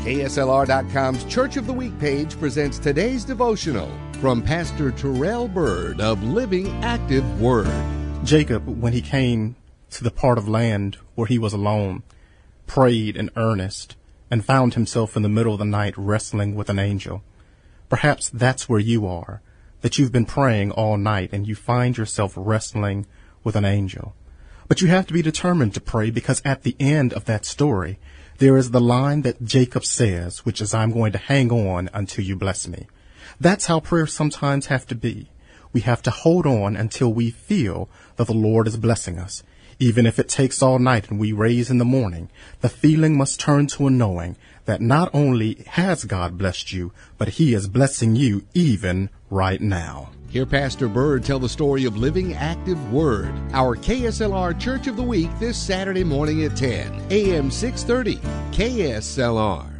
KSLR.com's Church of the Week page presents today's devotional from Pastor Terrell Byrd of Living Active Word. Jacob, when he came to the part of land where he was alone, prayed in earnest and found himself in the middle of the night wrestling with an angel. Perhaps that's where you are, that you've been praying all night and you find yourself wrestling with an angel. But you have to be determined to pray because at the end of that story, there is the line that Jacob says, which is, I'm going to hang on until you bless me. That's how prayers sometimes have to be. We have to hold on until we feel that the Lord is blessing us. Even if it takes all night and we raise in the morning, the feeling must turn to a knowing that not only has God blessed you, but He is blessing you even right now. Hear Pastor Byrd tell the story of Living Active Word, our KSLR Church of the Week this Saturday morning at 10, AM 630, KSLR.